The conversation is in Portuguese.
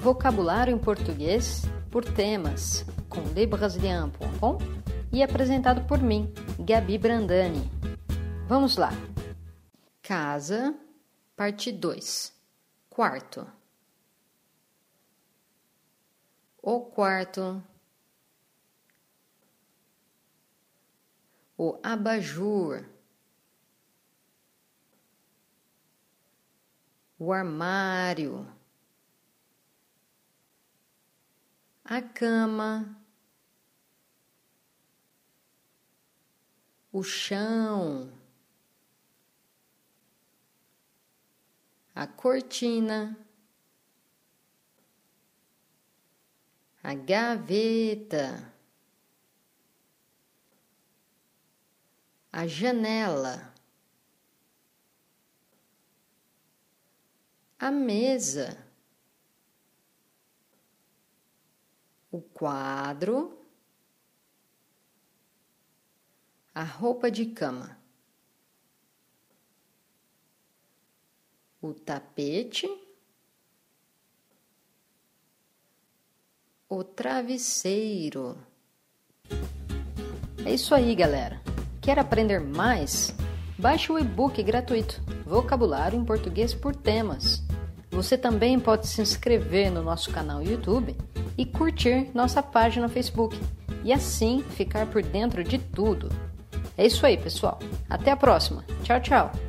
Vocabulário em português por temas com lebrasilian.com e apresentado por mim, Gabi Brandani. Vamos lá. Casa, parte 2. Quarto. O quarto. O abajur. O armário. A cama. O chão. A cortina. a gaveta, a janela, a mesa, o quadro, a roupa de cama, o tapete O travesseiro. É isso aí, galera. Quer aprender mais? Baixe o e-book gratuito Vocabulário em Português por Temas. Você também pode se inscrever no nosso canal YouTube e curtir nossa página no Facebook e assim ficar por dentro de tudo. É isso aí, pessoal. Até a próxima. Tchau, tchau.